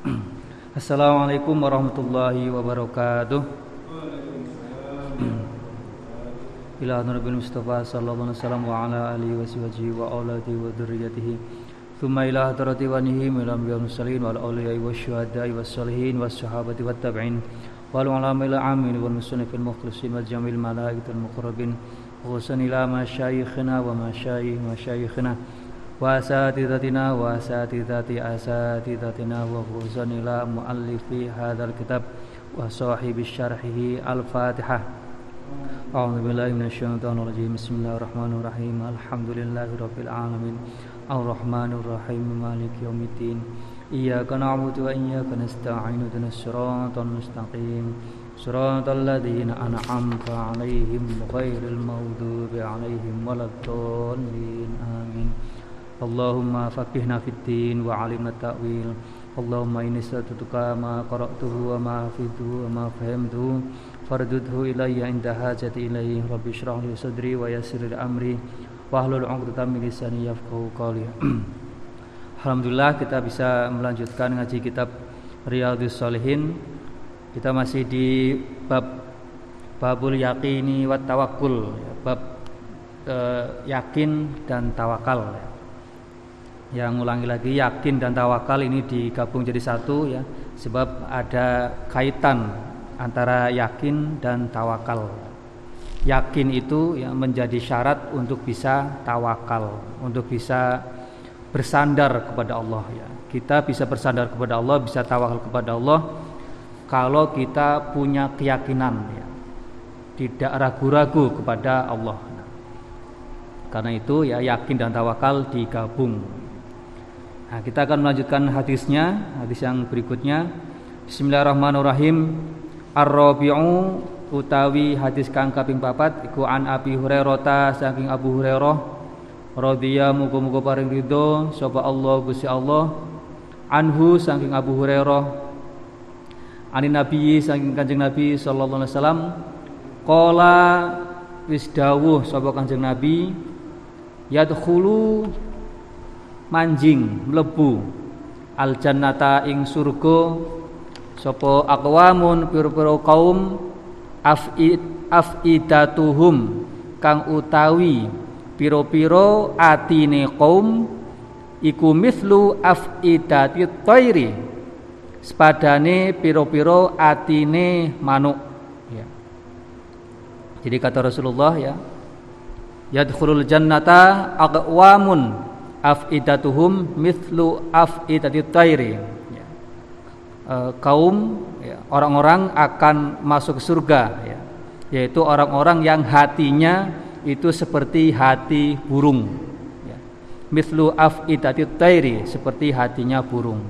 Assalamualaikum warahmatullahi wabarakatuh. Ila Nabi Mustafa sallallahu alaihi wasallam wa ala alihi wa sahbihi wa auladihi wa dzurriyyatihi. Thumma ila hadrati wa nihim ila anbiya'i mursalin wal awliya'i wasyuhada'i wassalihin wassahabati wat tabi'in wal ulama ila amin wal musannifil mukhlisin wal jamil malaikatil muqarrabin. Khususan ila masyayikhina wa masyayikh masyayikhina. وأساتذتنا وأساتذة أساتذتنا وخصوصا إلى مؤلف هذا الكتاب وصاحب شرحه الفاتحة أعوذ بالله من الشيطان الرجيم بسم الله الرحمن الرحيم الحمد لله رب العالمين الرحمن الرحيم مالك يوم الدين إياك نعبد وإياك نستعين اهدنا الصراط المستقيم صراط الذين أنعمت عليهم غير المغضوب عليهم ولا الضالين آمين اللهم فقهنا في الدين وعلمنا التأويل اللهم إني سألتك ما قرأته وما حفظته وما فهمته فردده إلي عند حاجتي إليه رب اشرح لي صدري ويسر لي أمري wahlul 'uqdatam min lisani yafqahu qawli. Alhamdulillah kita bisa melanjutkan ngaji kitab Riyadhus Shalihin. Kita masih di bab babul yaqini wat tawakkul, bab eh, yakin dan tawakal yang ulangi lagi yakin dan tawakal ini digabung jadi satu ya. Sebab ada kaitan antara yakin dan tawakal. Yakin itu yang menjadi syarat untuk bisa tawakal untuk bisa bersandar kepada Allah ya. Kita bisa bersandar kepada Allah bisa tawakal kepada Allah kalau kita punya keyakinan ya. Tidak ragu-ragu kepada Allah. Karena itu ya yakin dan tawakal digabung Nah, kita akan melanjutkan hadisnya, hadis yang berikutnya. Bismillahirrahmanirrahim. Ar-Rabi'u utawi hadis kang kaping papat iku an Abi Hurairah saking Abu Hurairah radhiya muga-muga paring ridho sapa Allah Gusti Allah anhu saking Abu Hurairah ani Nabi saking Kanjeng Nabi sallallahu alaihi wasallam qala wis dawuh sapa Kanjeng Nabi yadkhulu manjing mlebu. Al jannata ing surga. Sapa aqwamun pira-pira kaum afid afidatuhum kang utawi pira-pira atine kaum iku mislu afidati thairi sepadane pira-pira atine manuk. Ya. Jadi kata Rasulullah ya Yadkhulul jannata aqwamun afidatuhum mithlu afidati tairi ya. e, kaum ya, orang-orang akan masuk surga ya, yaitu orang-orang yang hatinya itu seperti hati burung ya. mithlu afidati tairi seperti hatinya burung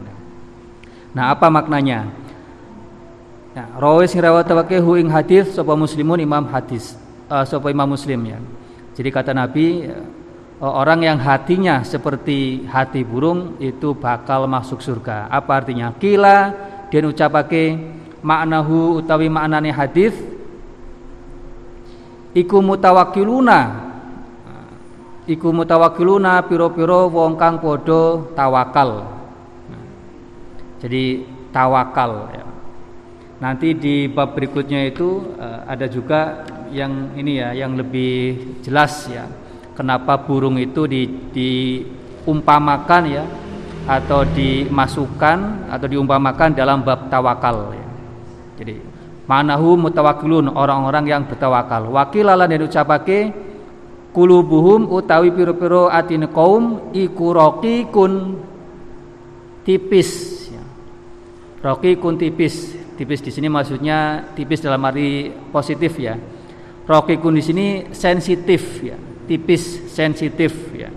nah apa maknanya Nah, rawis ngrawatake hu ing hadis sapa muslimun imam hadis uh, sapa imam muslim ya. Jadi kata Nabi orang yang hatinya seperti hati burung itu bakal masuk surga. Apa artinya? Kila dia ucapake maknahu utawi maknane hadis iku mutawakiluna iku mutawakiluna piro-piro wong kang padha tawakal. Jadi tawakal ya. Nanti di bab berikutnya itu eh, ada juga yang ini ya yang lebih jelas ya kenapa burung itu di, diumpamakan ya atau dimasukkan atau diumpamakan dalam bab tawakal ya. Jadi manahu mutawakilun orang-orang yang bertawakal. Wakilalan yang ucapake kulubuhum utawi piro-piro atine kaum iku kun tipis ya. kun tipis. Tipis di sini maksudnya tipis dalam arti positif ya. kun di sini sensitif ya tipis sensitif ya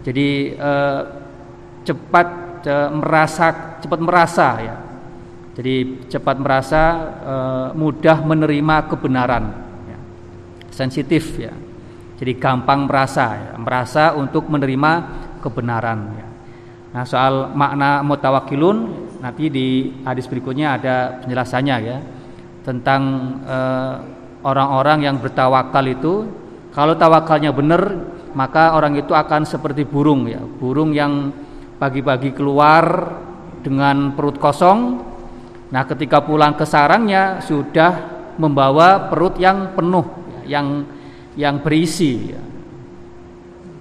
jadi eh, cepat eh, merasa cepat merasa ya jadi cepat merasa eh, mudah menerima kebenaran ya. sensitif ya jadi gampang merasa ya. merasa untuk menerima kebenaran ya. nah soal makna mutawakilun nanti di hadis berikutnya ada penjelasannya ya tentang eh, orang-orang yang bertawakal itu kalau tawakalnya benar, maka orang itu akan seperti burung ya, burung yang pagi-pagi keluar dengan perut kosong. Nah, ketika pulang ke sarangnya sudah membawa perut yang penuh, yang yang berisi.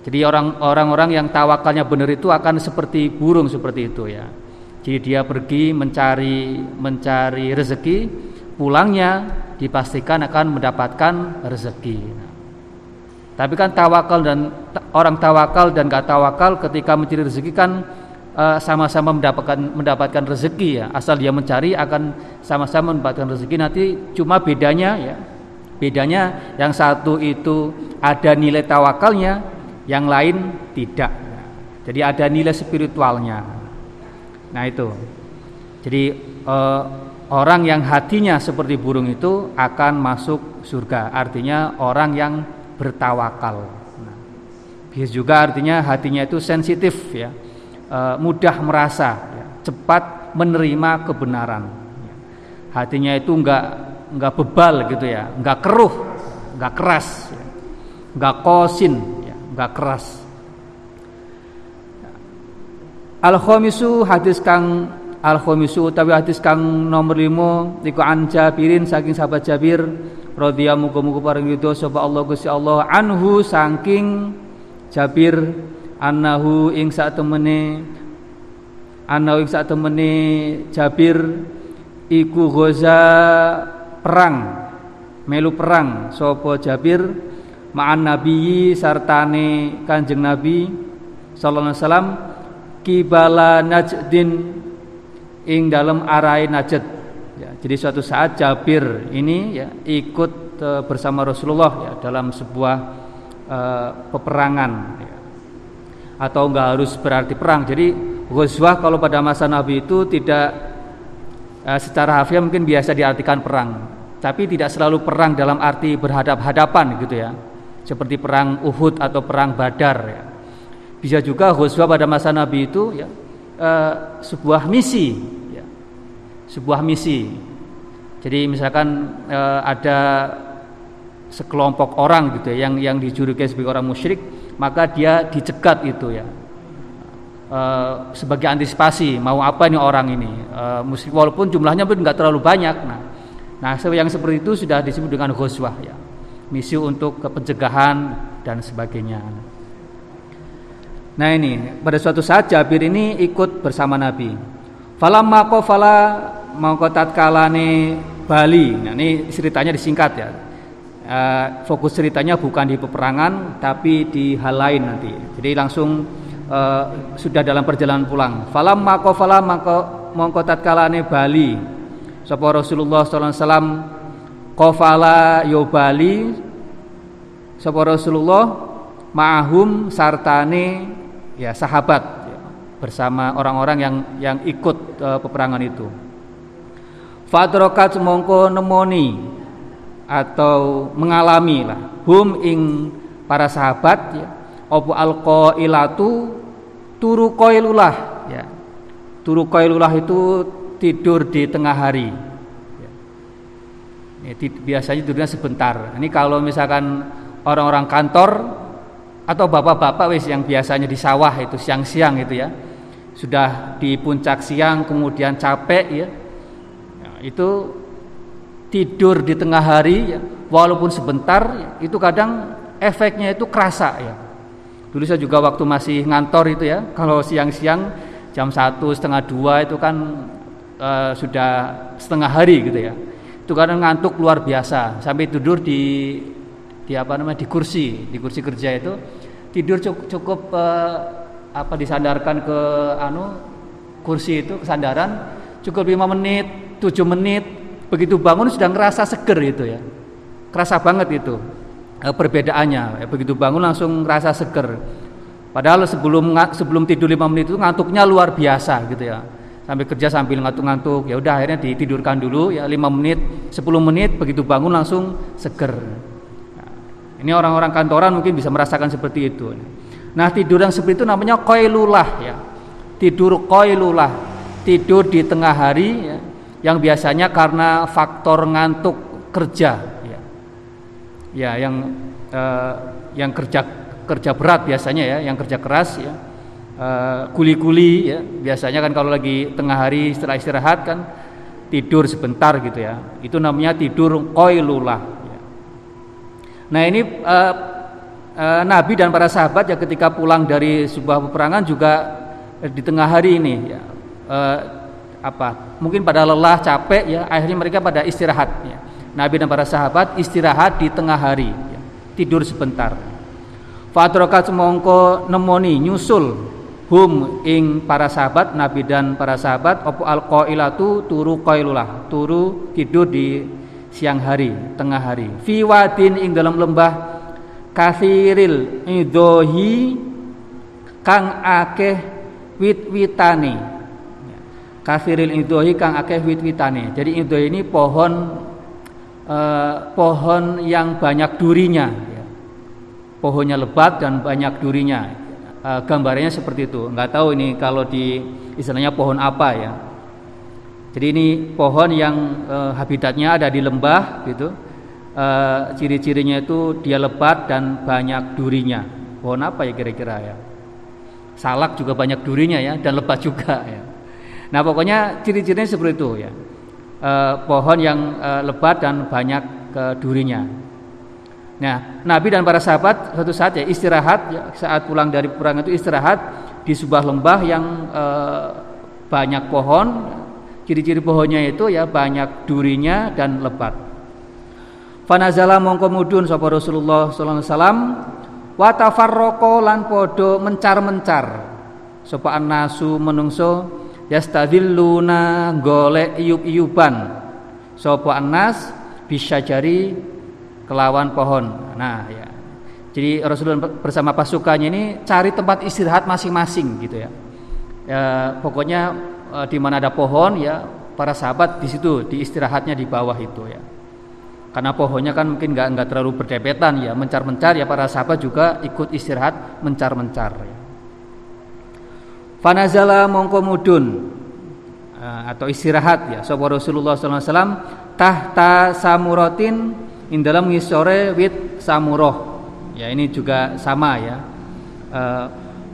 Jadi orang-orang yang tawakalnya benar itu akan seperti burung seperti itu ya. Jadi dia pergi mencari mencari rezeki, pulangnya dipastikan akan mendapatkan rezeki. Nah, tapi kan tawakal dan orang tawakal dan gak tawakal ketika mencari rezeki kan eh, sama-sama mendapatkan mendapatkan rezeki ya. Asal dia mencari akan sama-sama mendapatkan rezeki. Nanti cuma bedanya ya. Bedanya yang satu itu ada nilai tawakalnya, yang lain tidak. Jadi ada nilai spiritualnya. Nah itu. Jadi eh, orang yang hatinya seperti burung itu akan masuk surga. Artinya orang yang bertawakal. Nah, bisa juga artinya hatinya itu sensitif ya, e, mudah merasa, ya, cepat menerima kebenaran. Ya. Hatinya itu enggak enggak bebal gitu ya, enggak keruh, enggak keras, ya. enggak kosin, ya, enggak keras. Al khomisu hadis kang al khomisu utawi hadis kang nomor limo iku an Jabirin saking sahabat Jabir radhiya muga-muga paring ridho sapa Allah Gusti Allah. Anhu saking Jabir annahu ing sak temene annahu ing sak temene Jabir iku goza perang melu perang sapa Jabir ma'an nabiyyi sartane Kanjeng Nabi sallallahu alaihi wasallam kibala najdin ing dalam arai najd jadi suatu saat Jabir ini ya ikut uh, bersama Rasulullah ya dalam sebuah uh, peperangan ya. atau enggak harus berarti perang. Jadi ghazwah kalau pada masa Nabi itu tidak uh, secara harfiah mungkin biasa diartikan perang, tapi tidak selalu perang dalam arti berhadap-hadapan gitu ya. Seperti perang Uhud atau perang Badar ya. Bisa juga ghazwah pada masa Nabi itu ya uh, sebuah misi sebuah misi. Jadi misalkan e, ada sekelompok orang gitu ya, yang yang dijuluki sebagai orang musyrik, maka dia dicegat itu ya. E, sebagai antisipasi mau apa ini orang ini e, musyrik walaupun jumlahnya pun nggak terlalu banyak. Nah, nah yang seperti itu sudah disebut dengan ghuswah ya. Misi untuk pencegahan dan sebagainya. Nah ini pada suatu saat Jabir ini ikut bersama Nabi. Falamma qafala mongko tatkalane Bali. Nah, ini ceritanya disingkat ya. Uh, fokus ceritanya bukan di peperangan tapi di hal lain nanti. Jadi langsung uh, sudah dalam perjalanan pulang. Falam mako falam mako mongko tatkalane Bali. Sapa Rasulullah sallallahu alaihi wasallam yo Bali sapa Rasulullah ma'hum sartane ya sahabat ya, bersama orang-orang yang yang ikut uh, peperangan itu. Fadrokat mongko nemoni atau mengalami lah. Hum ing para sahabat ya. Opo ilatu turu koilulah ya. Turu koilulah itu tidur di tengah hari ya. Ya, biasanya tidurnya sebentar. Ini kalau misalkan orang-orang kantor atau bapak-bapak wis yang biasanya di sawah itu siang-siang itu ya sudah di puncak siang kemudian capek ya itu tidur di tengah hari ya, walaupun sebentar itu kadang efeknya itu kerasa ya. Dulu saya juga waktu masih ngantor itu ya, kalau siang-siang jam satu setengah dua itu kan uh, sudah setengah hari gitu ya. Itu kadang ngantuk luar biasa sampai tidur di di apa namanya di kursi di kursi kerja itu tidur cukup, cukup uh, apa disandarkan ke anu kursi itu kesandaran cukup lima menit tujuh menit begitu bangun sudah ngerasa seger itu ya. Kerasa banget itu e, perbedaannya. Ya, begitu bangun langsung ngerasa seger. Padahal sebelum sebelum tidur lima menit itu ngantuknya luar biasa gitu ya. Sampai kerja sambil ngantuk-ngantuk ya udah akhirnya ditidurkan dulu ya lima menit sepuluh menit begitu bangun langsung seger. Nah, ini orang-orang kantoran mungkin bisa merasakan seperti itu. Nah tidur yang seperti itu namanya koilulah ya. Tidur koilulah tidur di tengah hari ya, yang biasanya karena faktor ngantuk kerja. Ya, ya yang eh, yang kerja kerja berat biasanya ya yang kerja keras ya. Kuli-kuli uh, ya biasanya kan kalau lagi tengah hari setelah istirahat kan tidur sebentar gitu ya. Itu namanya tidur koilulah ya. nah ini uh, uh, Nabi dan para sahabat ya ketika pulang dari sebuah peperangan juga di tengah hari ini ya uh, apa? Mungkin pada lelah capek ya. Akhirnya mereka pada istirahat ya. Nabi dan para sahabat istirahat di tengah hari ya. tidur sebentar. Fatrokat semongko nemoni nyusul hum ing para sahabat Nabi dan para sahabat opo al qailatu turu qailulah turu tidur di siang hari tengah hari. Fi wadin ing dalam lembah kathiril idohi kang akeh wit-witane kathiril idohi kang akeh wit-witane. Jadi idohi ini pohon eh, pohon yang banyak durinya. Pohonnya lebat dan banyak durinya. E, gambarnya seperti itu. Nggak tahu ini kalau di istilahnya pohon apa ya. Jadi ini pohon yang e, habitatnya ada di lembah gitu. E, ciri-cirinya itu dia lebat dan banyak durinya. Pohon apa ya kira-kira ya? Salak juga banyak durinya ya dan lebat juga ya nah pokoknya ciri-cirinya seperti itu ya e, pohon yang e, lebat dan banyak ke durinya Nah, Nabi dan para sahabat suatu saat ya istirahat ya, saat pulang dari perang itu istirahat di sebuah lembah yang e, banyak pohon. Ciri-ciri pohonnya itu ya banyak durinya dan lebat. Fanazala mongko mudun sapa Rasulullah sallallahu alaihi wasallam lan padha mencar-mencar sapa annasu menungso yastadilluna golek iyub-iyuban sapa annas jari kelawan pohon. Nah, ya. Jadi Rasulullah bersama pasukannya ini cari tempat istirahat masing-masing gitu ya. ya pokoknya e, di mana ada pohon ya para sahabat di situ di istirahatnya di bawah itu ya. Karena pohonnya kan mungkin nggak nggak terlalu berdepetan ya, mencar-mencar ya para sahabat juga ikut istirahat mencar-mencar ya. Fanazala mongko mudun. E, atau istirahat ya. Sahabat Rasulullah SAW tahta samuratin in dalam ngisore wit samuroh. Ya ini juga sama ya. E,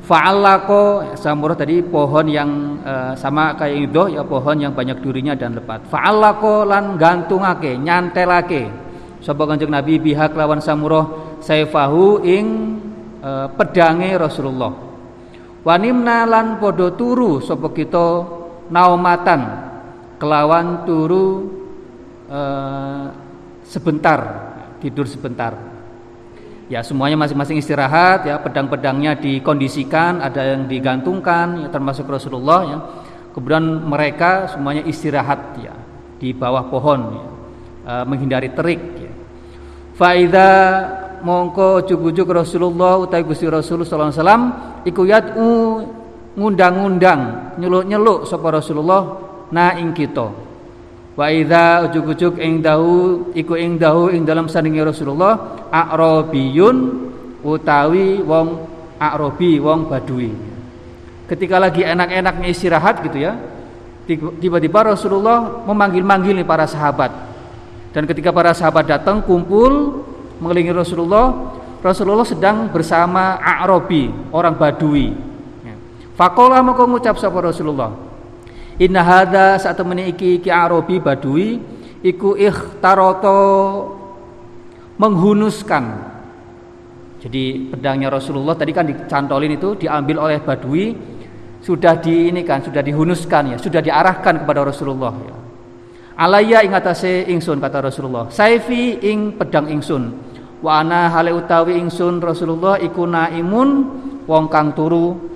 fa'allako samuroh tadi pohon yang e, sama kayak itu ya pohon yang banyak durinya dan lebat. Fa'allako lan gantungake nyantelake. Sapa kanjeng Nabi pihak lawan samuroh saifahu ing e, pedange Rasulullah wanimna lan podo turu sapa kita naumatan. Kelawan turu e, sebentar tidur sebentar. Ya semuanya masing-masing istirahat ya pedang-pedangnya dikondisikan ada yang digantungkan ya, termasuk Rasulullah ya. Kemudian mereka semuanya istirahat ya di bawah pohon ya, e, menghindari terik ya. faida mongko ujug-ujug Rasulullah utai Gusti Rasulullah sallallahu alaihi wasallam iku yatu ngundang-undang nyeluk-nyeluk sapa Rasulullah na ing kita Wa idza ujug-ujug ing dahu iku ing dahu ing dalam sandingi Rasulullah a'rabiyun utawi wong a'rabi wong badui. Ketika lagi enak-enaknya istirahat gitu ya, tiba-tiba Rasulullah memanggil-manggil para sahabat. Dan ketika para sahabat datang kumpul mengelilingi Rasulullah, Rasulullah sedang bersama A'rabi, orang Badui. Ya. Fakola maka ngucap sapa Rasulullah, Inna hadza saat temene iki ki Arabi Badui iku ikhtaroto menghunuskan. Jadi pedangnya Rasulullah tadi kan dicantolin itu diambil oleh Badui sudah di ini kan sudah dihunuskan ya, sudah diarahkan kepada Rasulullah ya. Alaya ing atase ingsun kata Rasulullah. Saifi ing pedang ingsun. Wa ana hale utawi ingsun Rasulullah iku naimun wong kang turu.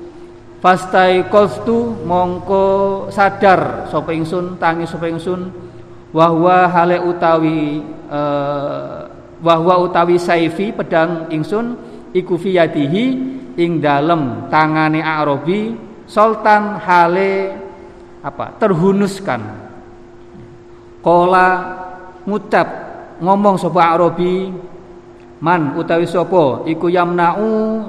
Fastai kostu mongko sadar sapa ingsun tangi sapa ingsun. Wahwa hale utawi uh, wahwa utawi saifi pedang ingsun iku fiyadihi ing dalem tangane Arabi sultan hale apa terhunuskan. Kola ngucap ngomong sapa Arabi man utawi sapa iku yamnau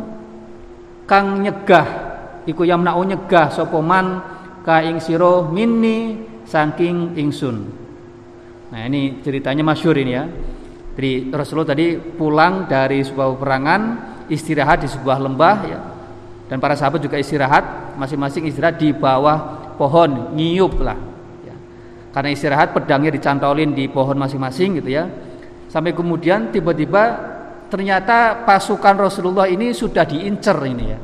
kang nyegah iku yamna'u nyegah sapa man ka ing sira minni saking ingsun. Nah, ini ceritanya masyhur ini ya. Jadi Rasulullah tadi pulang dari sebuah peperangan, istirahat di sebuah lembah ya. Dan para sahabat juga istirahat, masing-masing istirahat di bawah pohon, nyiup lah. Ya. Karena istirahat pedangnya dicantolin di pohon masing-masing gitu ya. Sampai kemudian tiba-tiba ternyata pasukan Rasulullah ini sudah diincer ini ya.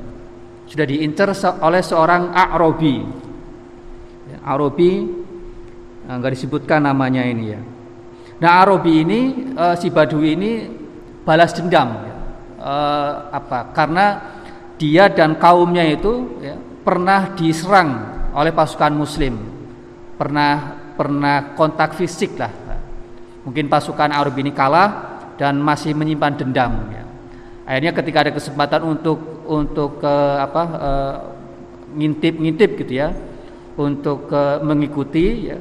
Sudah diincer oleh seorang Arabi. Ya, Arabi enggak nah, disebutkan namanya ini ya. Nah Arabi ini uh, si Badui ini balas dendam ya. uh, apa? Karena dia dan kaumnya itu ya, pernah diserang oleh pasukan muslim pernah pernah kontak fisik lah mungkin pasukan Arab ini kalah dan masih menyimpan dendam ya. akhirnya ketika ada kesempatan untuk untuk ke apa uh, ngintip ngintip gitu ya untuk uh, mengikuti ya.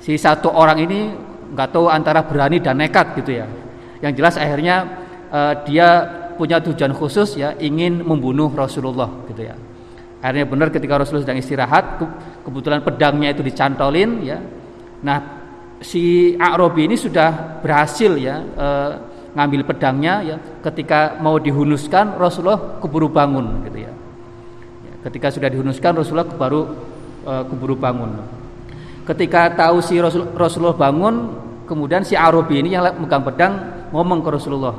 si satu orang ini nggak tahu antara berani dan nekat gitu ya yang jelas akhirnya uh, dia punya tujuan khusus ya ingin membunuh Rasulullah gitu ya. Akhirnya benar ketika Rasulullah sedang istirahat kebetulan pedangnya itu dicantolin ya. Nah, si Arabi ini sudah berhasil ya e, ngambil pedangnya ya ketika mau dihunuskan Rasulullah keburu bangun gitu ya. ya ketika sudah dihunuskan Rasulullah baru e, keburu bangun. Ketika tahu si Rasul, Rasulullah bangun, kemudian si Arabi ini yang megang pedang ngomong ke Rasulullah,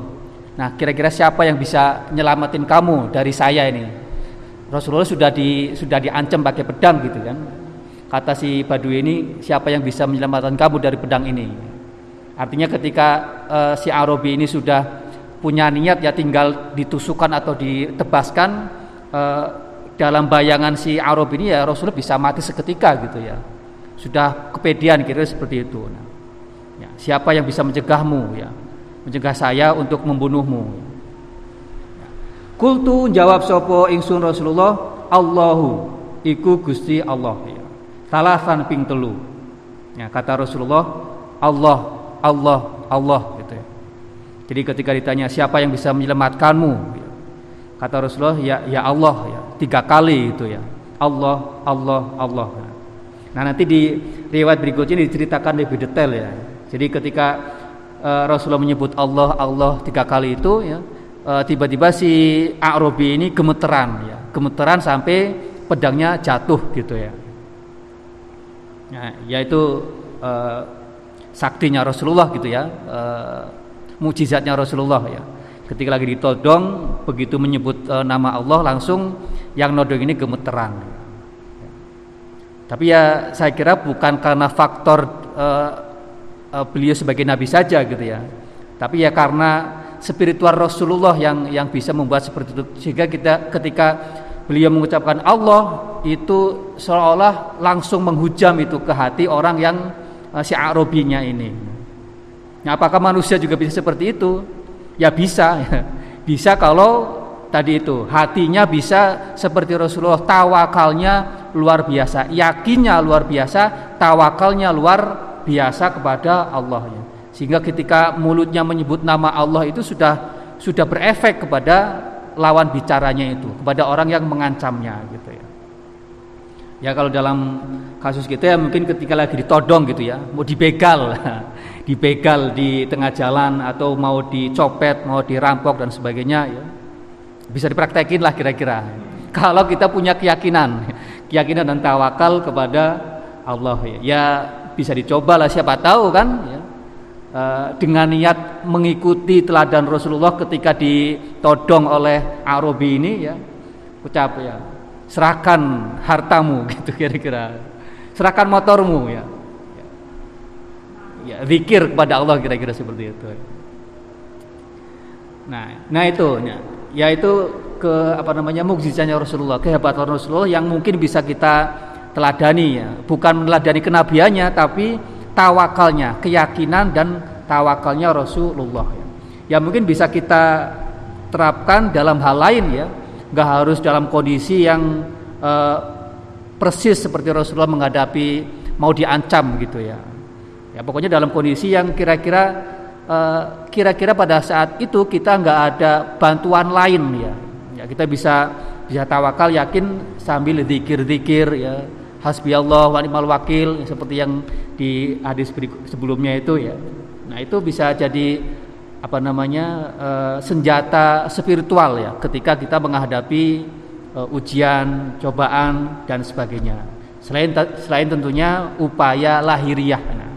Nah, kira-kira siapa yang bisa nyelamatin kamu dari saya ini? Rasulullah sudah di sudah diancam pakai pedang gitu kan. Kata si Badui ini, siapa yang bisa menyelamatkan kamu dari pedang ini? Artinya ketika uh, si Arabi ini sudah punya niat ya tinggal ditusukkan atau ditebaskan uh, dalam bayangan si Arabi ini ya Rasulullah bisa mati seketika gitu ya. Sudah kepedian kira seperti itu. Nah, ya, siapa yang bisa mencegahmu ya? mencegah saya untuk membunuhmu. Kultu jawab sopo ingsun Rasulullah Allahu iku Gusti Allah ya. Salasan ping telu. Ya, kata Rasulullah Allah Allah Allah gitu ya. Jadi ketika ditanya siapa yang bisa menyelamatkanmu ya. Kata Rasulullah ya ya Allah ya. Tiga kali itu ya. Allah Allah Allah. Nah nanti di riwayat berikutnya diceritakan lebih detail ya. Jadi ketika uh, Rasulullah menyebut Allah Allah tiga kali itu ya uh, tiba-tiba si Arabi ini gemeteran ya gemeteran sampai pedangnya jatuh gitu ya ya yaitu uh, saktinya Rasulullah gitu ya uh, mujizatnya Rasulullah ya. Ketika lagi ditodong begitu menyebut uh, nama Allah langsung yang nodong ini gemeteran. Tapi ya saya kira bukan karena faktor uh, uh, beliau sebagai nabi saja gitu ya. Tapi ya karena spiritual Rasulullah yang yang bisa membuat seperti itu. Sehingga kita ketika beliau mengucapkan Allah itu seolah-olah langsung menghujam itu ke hati orang yang uh, si Arabinya ini. Nah, apakah manusia juga bisa seperti itu? Ya bisa, bisa kalau tadi itu hatinya bisa seperti Rasulullah tawakalnya luar biasa, yakinnya luar biasa, tawakalnya luar biasa kepada Allah. Sehingga ketika mulutnya menyebut nama Allah itu sudah sudah berefek kepada lawan bicaranya itu, kepada orang yang mengancamnya gitu ya. Ya kalau dalam kasus kita ya mungkin ketika lagi ditodong gitu ya, mau dibegal, dibegal di tengah jalan atau mau dicopet, mau dirampok dan sebagainya ya. Bisa dipraktekin lah kira-kira. Kalau kita punya keyakinan, keyakinan dan tawakal kepada Allah ya. Ya bisa dicoba lah siapa tahu kan ya. E, dengan niat mengikuti teladan Rasulullah ketika ditodong oleh Arabi ini ya. Ucap ya. Serahkan hartamu gitu kira-kira. Serahkan motormu ya. Ya zikir kepada Allah kira-kira seperti itu. Nah nah itu ya, ya itu ke apa namanya mukjizatnya Rasulullah kehebatan Rasulullah yang mungkin bisa kita teladani ya. Bukan meneladani kenabiannya tapi tawakalnya keyakinan dan tawakalnya Rasulullah. Ya. ya mungkin bisa kita terapkan dalam hal lain ya. Nggak harus dalam kondisi yang uh, persis seperti Rasulullah menghadapi mau diancam gitu ya. Ya pokoknya dalam kondisi yang kira-kira uh, kira-kira pada saat itu kita nggak ada bantuan lain ya. Ya kita bisa bisa tawakal yakin sambil zikir-zikir ya hasbi Allah wa ni'mal wakil seperti yang di hadis sebelumnya itu ya. Nah, itu bisa jadi apa namanya uh, senjata spiritual ya ketika kita menghadapi uh, ujian, cobaan dan sebagainya. Selain selain tentunya upaya lahiriah. Nah,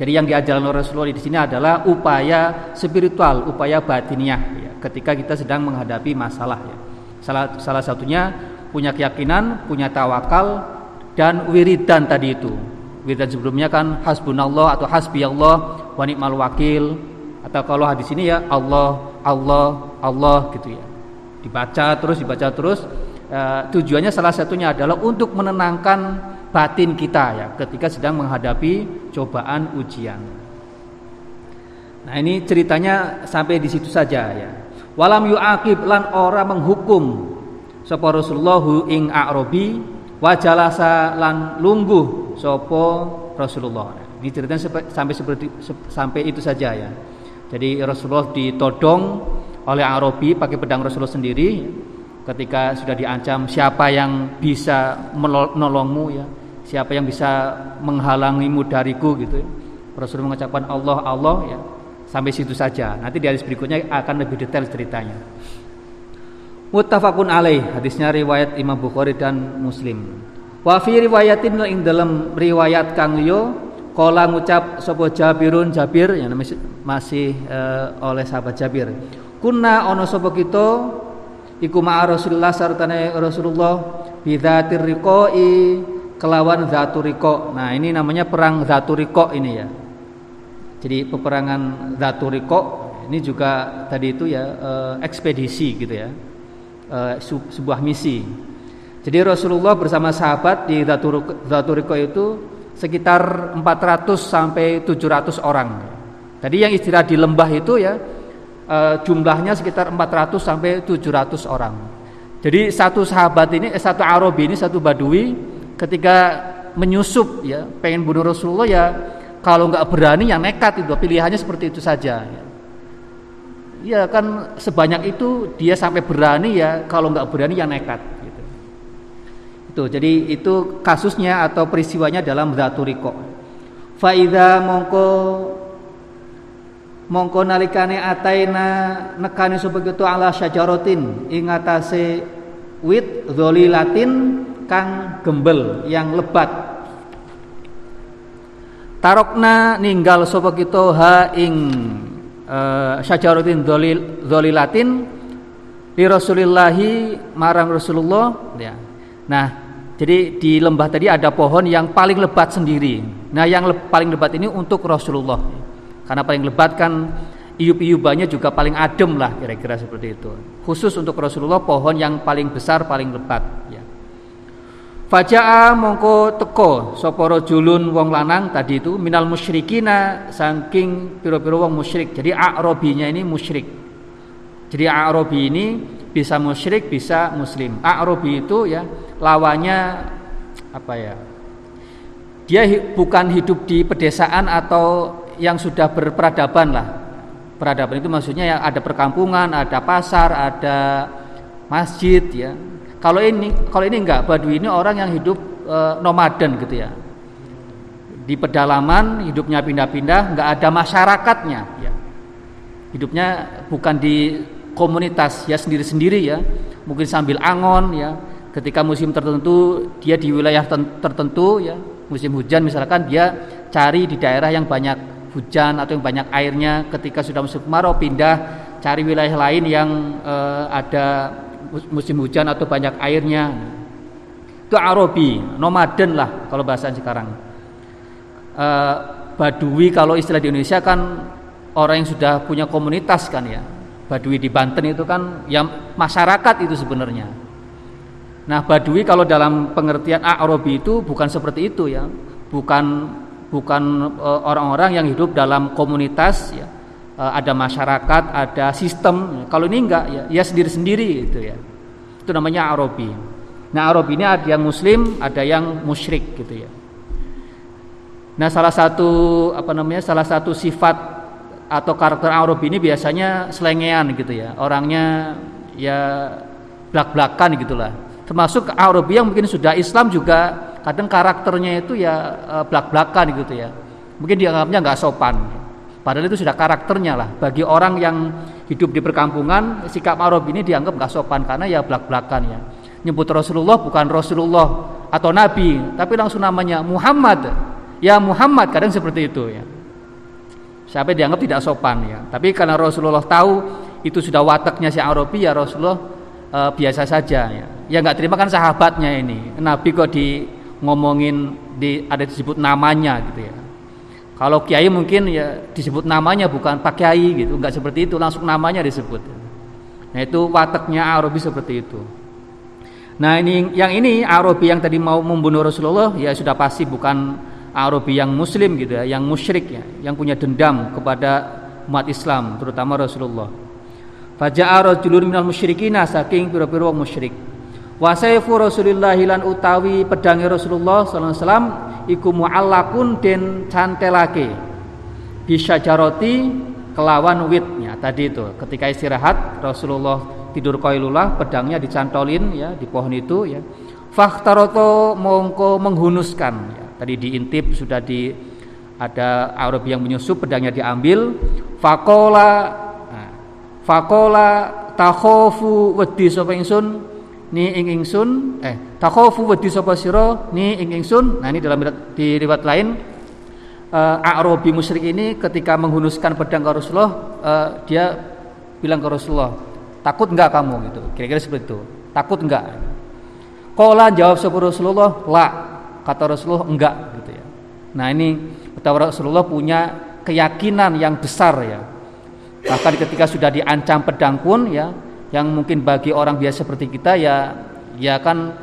jadi yang diajarkan oleh Rasulullah di sini adalah upaya spiritual, upaya batiniah ya, ketika kita sedang menghadapi masalah ya. Salah salah satunya punya keyakinan, punya tawakal dan wiridan tadi itu. Wiridan sebelumnya kan hasbunallah atau hasbiyallah wa ni'mal wakil atau kalau hadis ini ya Allah, Allah, Allah gitu ya. Dibaca terus, dibaca terus. E, tujuannya salah satunya adalah untuk menenangkan batin kita ya ketika sedang menghadapi cobaan ujian. Nah, ini ceritanya sampai di situ saja ya. Walam yu'aqib lan ora menghukum sapa Rasulullah ing a'rabi wa jalasa lan lungguh sapa Rasulullah. Ini ceritanya sampai seperti sampai itu saja ya. Jadi Rasulullah ditodong oleh Arabi pakai pedang Rasulullah sendiri ketika sudah diancam siapa yang bisa menolongmu ya siapa yang bisa menghalangimu dariku gitu ya. Rasul mengucapkan Allah Allah ya sampai situ saja nanti di hadis berikutnya akan lebih detail ceritanya muttafaqun alaih hadisnya riwayat Imam Bukhari dan Muslim wa fi riwayatin ing dalam riwayat kang liya kala ngucap sapa Jabirun Jabir yang masih uh, oleh sahabat Jabir kunna ono sapa kita iku ma'a Rasulullah sartane Rasulullah bidzatir riqai kelawan Zaturiko. Nah, ini namanya perang Zaturiko ini ya. Jadi peperangan Zaturiko ini juga tadi itu ya eh, ekspedisi gitu ya. Eh, sebuah misi. Jadi Rasulullah bersama sahabat di Zaturiko itu sekitar 400 sampai 700 orang. Tadi yang istirahat di lembah itu ya eh, jumlahnya sekitar 400 sampai 700 orang. Jadi satu sahabat ini, eh, satu Arabi ini, satu Badui ketika menyusup ya pengen bunuh Rasulullah ya kalau nggak berani yang nekat itu pilihannya seperti itu saja ya. Ya kan sebanyak itu dia sampai berani ya kalau nggak berani yang nekat gitu. itu jadi itu kasusnya atau peristiwanya dalam Zaturiko faida mongko mongko nalikane ataina nekani sebegitu ala syajarotin ingatase wit zolilatin kang gembel yang lebat tarokna ninggal kita ha ing uh, syajaratin dzalilatin li Rasulillahi marang Rasulullah ya. Nah, jadi di lembah tadi ada pohon yang paling lebat sendiri. Nah, yang le paling lebat ini untuk Rasulullah. Karena paling lebat kan iup-iubannya juga paling adem lah kira-kira seperti itu. Khusus untuk Rasulullah pohon yang paling besar, paling lebat ya. Faja'a mongko teko sapa julun wong lanang tadi itu minal musyrikina saking piro-piro wong musyrik. Jadi a'rabinya ini musyrik. Jadi a'rabi ini bisa musyrik, bisa muslim. A'rabi itu ya lawannya apa ya? Dia bukan hidup di pedesaan atau yang sudah berperadaban lah. Peradaban itu maksudnya ya ada perkampungan, ada pasar, ada masjid ya kalau ini kalau ini enggak Badui ini orang yang hidup e, nomaden gitu ya. Di pedalaman hidupnya pindah-pindah, enggak ada masyarakatnya ya. Hidupnya bukan di komunitas ya sendiri-sendiri ya. Mungkin sambil angon ya. Ketika musim tertentu dia di wilayah tertentu ya. Musim hujan misalkan dia cari di daerah yang banyak hujan atau yang banyak airnya. Ketika sudah musim kemarau pindah cari wilayah lain yang e, ada musim hujan atau banyak airnya. Itu Arabi nomaden lah kalau bahasa sekarang. E, Badui kalau istilah di Indonesia kan orang yang sudah punya komunitas kan ya. Badui di Banten itu kan yang masyarakat itu sebenarnya. Nah Badui kalau dalam pengertian Arabi itu bukan seperti itu ya. Bukan bukan eh, orang-orang yang hidup dalam komunitas ya ada masyarakat, ada sistem. Kalau ini enggak ya, ya sendiri-sendiri itu ya. Itu namanya Arabi. Nah, Arabi ini ada yang muslim, ada yang musyrik gitu ya. Nah, salah satu apa namanya? salah satu sifat atau karakter Arabi ini biasanya selengean gitu ya. Orangnya ya blak-blakan gitulah. Termasuk Arabi yang mungkin sudah Islam juga kadang karakternya itu ya eh, blak-blakan gitu ya. Mungkin dianggapnya nggak sopan. Padahal itu sudah karakternya lah. Bagi orang yang hidup di perkampungan, sikap Arab ini dianggap nggak sopan karena ya belak-belakan ya. Nyebut Rasulullah bukan Rasulullah atau Nabi, tapi langsung namanya Muhammad. Ya Muhammad kadang seperti itu ya. Sampai dianggap tidak sopan ya. Tapi karena Rasulullah tahu itu sudah wataknya si Arabi ya Rasulullah e, biasa saja ya. Ya nggak terima kan sahabatnya ini. Nabi kok di ngomongin di ada disebut namanya gitu ya kalau kiai mungkin ya disebut namanya bukan Pak Kiai gitu, nggak seperti itu, langsung namanya disebut. Nah itu wataknya Arabi seperti itu. Nah ini yang ini Arabi yang tadi mau membunuh Rasulullah ya sudah pasti bukan Arabi yang Muslim gitu ya, yang musyrik ya, yang punya dendam kepada umat Islam, terutama Rasulullah. Faja'a rajulun minal musyrikina saking pira-pira musyrik. Wa sayfu Rasulillah lan utawi pedange Rasulullah sallallahu alaihi wasallam iku muallakun den cantelake. Bisa jaroti kelawan witnya. Tadi itu ketika istirahat Rasulullah tidur koilulah pedangnya dicantolin ya di pohon itu ya. Fakhtaroto mongko menghunuskan ya. tadi diintip sudah di ada Arab yang menyusup pedangnya diambil. Fakola nah, fakola takhofu wedi sapa ingsun ni ing ingsun eh takhafu wedi sapa sira ni ing ingsun. Nah ini dalam di riwayat lain uh, A'rabi musyrik ini ketika menghunuskan pedang ke Rasulullah uh, dia bilang ke Rasulullah takut enggak kamu? Gitu. Kira-kira seperti itu. Takut enggak? Kola jawab sapa Rasulullah la kata Rasulullah enggak gitu ya. Nah ini betapa Rasulullah punya keyakinan yang besar ya. Bahkan ketika sudah diancam pedang pun ya yang mungkin bagi orang biasa seperti kita ya ya kan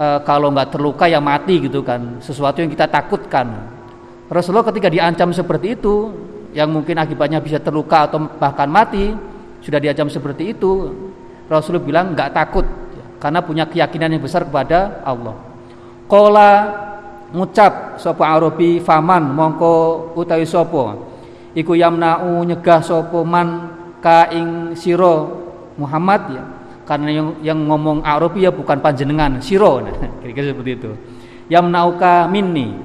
e, kalau nggak terluka ya mati gitu kan. Sesuatu yang kita takutkan. Rasulullah ketika diancam seperti itu yang mungkin akibatnya bisa terluka atau bahkan mati sudah diancam seperti itu Rasulullah bilang nggak takut karena punya keyakinan yang besar kepada Allah. Kola ngucap sopo Arabi faman mongko utawi sopo. Iku yamna'u nyegah sopo man ka ing siro Muhammad ya. Karena yang yang ngomong Arabi ya bukan panjenengan siro nah, kira-kira seperti itu. Yang nauka minni.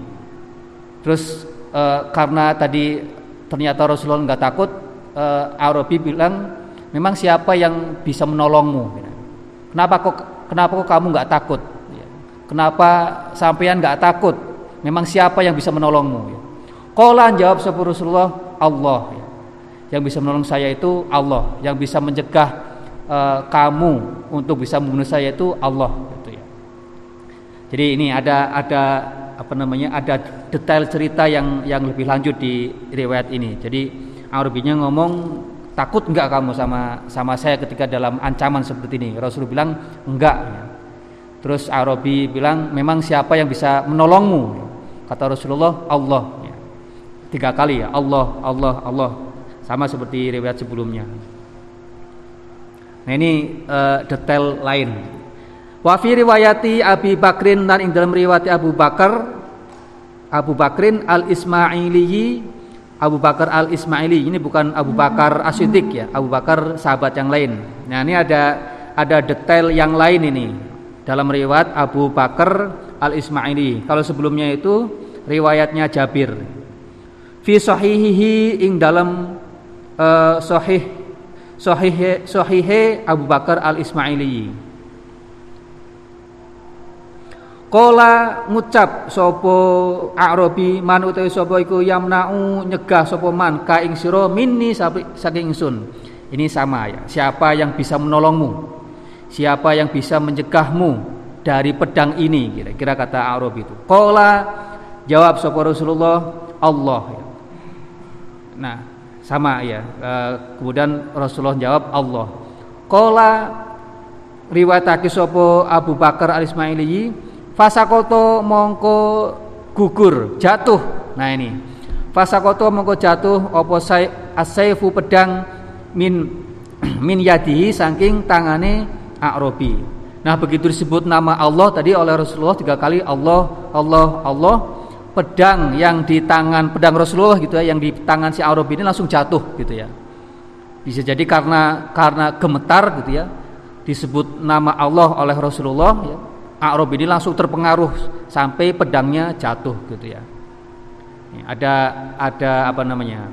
Terus e, karena tadi ternyata Rasulullah nggak takut e, Arabi bilang memang siapa yang bisa menolongmu? Kenapa kok kenapa kok kamu nggak takut? Ya. kenapa sampean nggak takut? Memang siapa yang bisa menolongmu? Ya. Kolan jawab sepuh Rasulullah Allah. Ya. yang bisa menolong saya itu Allah yang bisa mencegah uh, kamu untuk bisa membunuh saya itu Allah gitu ya. Jadi ini ada ada apa namanya ada detail cerita yang yang lebih lanjut di riwayat ini. Jadi Arabinya ngomong takut enggak kamu sama sama saya ketika dalam ancaman seperti ini? Rasul bilang enggak. Terus Arabi bilang memang siapa yang bisa menolongmu? Kata Rasulullah Allah. Tiga kali ya Allah Allah Allah sama seperti riwayat sebelumnya. Nah ini uh, detail lain. Wa fi riwayati Abi Bakrin dan ing dalam riwayat Abu Bakar Abu Bakrin Al Ismaili Abu Bakar Al Ismaili ini bukan Abu Bakar Asyidik ya Abu Bakar sahabat yang lain. Nah ini ada ada detail yang lain ini dalam riwayat Abu Bakar Al Ismaili kalau sebelumnya itu riwayatnya Jabir. Fi sahihihi ing dalam uh, sahih Sahih Abu Bakar Al Ismaili. Kola ngucap sopo Arabi man utawi sopo iku yamna'u nyegah sopo man ka ing sira minni saking ingsun. Ini sama ya. Siapa yang bisa menolongmu? Siapa yang bisa mencegahmu dari pedang ini? Kira-kira kata Arabi itu. Kola jawab sopo Rasulullah Allah. Nah, sama ya. E, kemudian Rasulullah jawab Allah. Kola riwayatake sapa Abu Bakar Al Ismaili fasakoto mongko gugur jatuh. Nah ini. Fasakoto mongko jatuh apa say, asaifu pedang min min yadihi saking tangane Arabi. Nah begitu disebut nama Allah tadi oleh Rasulullah tiga kali Allah Allah Allah pedang yang di tangan pedang Rasulullah gitu ya yang di tangan si Arab ini langsung jatuh gitu ya. Bisa jadi karena karena gemetar gitu ya disebut nama Allah oleh Rasulullah ya Arab ini langsung terpengaruh sampai pedangnya jatuh gitu ya. Ada ada apa namanya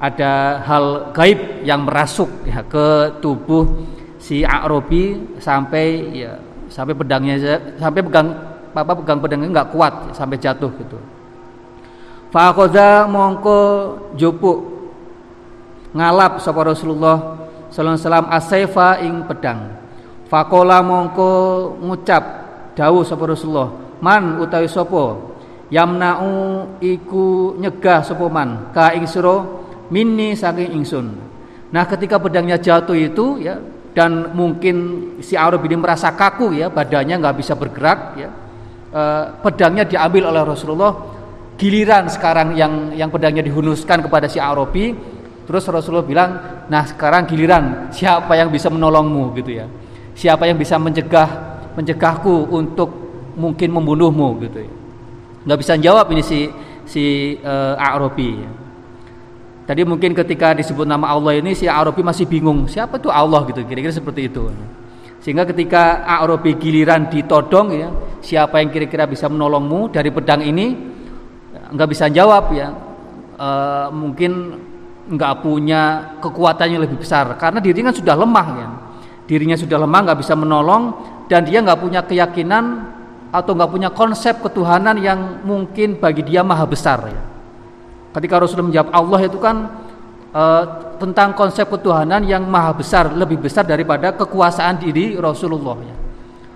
ada hal gaib yang merasuk ya, ke tubuh si Arabi sampai ya sampai pedangnya sampai pegang apa pegang pedangnya nggak kuat sampai jatuh gitu. Fakoda mongko jupuk ngalap sapa Rasulullah sallallahu alaihi wasallam ing pedang. Fakola mongko ngucap dawuh sapa Rasulullah man utawi sapa yamna'u iku nyegah sapa man ka ing sira minni saking ingsun. Nah, ketika pedangnya jatuh itu ya dan mungkin si Arab ini merasa kaku ya badannya nggak bisa bergerak ya e, pedangnya diambil oleh Rasulullah. Giliran sekarang yang yang pedangnya dihunuskan kepada si Arabi. Terus Rasulullah bilang nah sekarang giliran siapa yang bisa menolongmu? Gitu ya. Siapa yang bisa mencegah mencegahku untuk mungkin membunuhmu? Gitu ya. Nggak bisa jawab ini si si e, Arabi ya. Tadi mungkin ketika disebut nama Allah ini si Arabi masih bingung siapa itu Allah? Gitu kira-kira seperti itu. Sehingga ketika Arabi giliran ditodong ya, siapa yang kira-kira bisa menolongmu dari pedang ini nggak bisa jawab ya. E, mungkin nggak punya kekuatan yang lebih besar karena dirinya sudah lemah ya. Dirinya sudah lemah nggak bisa menolong dan dia nggak punya keyakinan atau nggak punya konsep ketuhanan yang mungkin bagi dia maha besar ya. Ketika Rasulullah menjawab Allah itu kan e, tentang konsep ketuhanan yang maha besar, lebih besar daripada kekuasaan diri Rasulullah ya.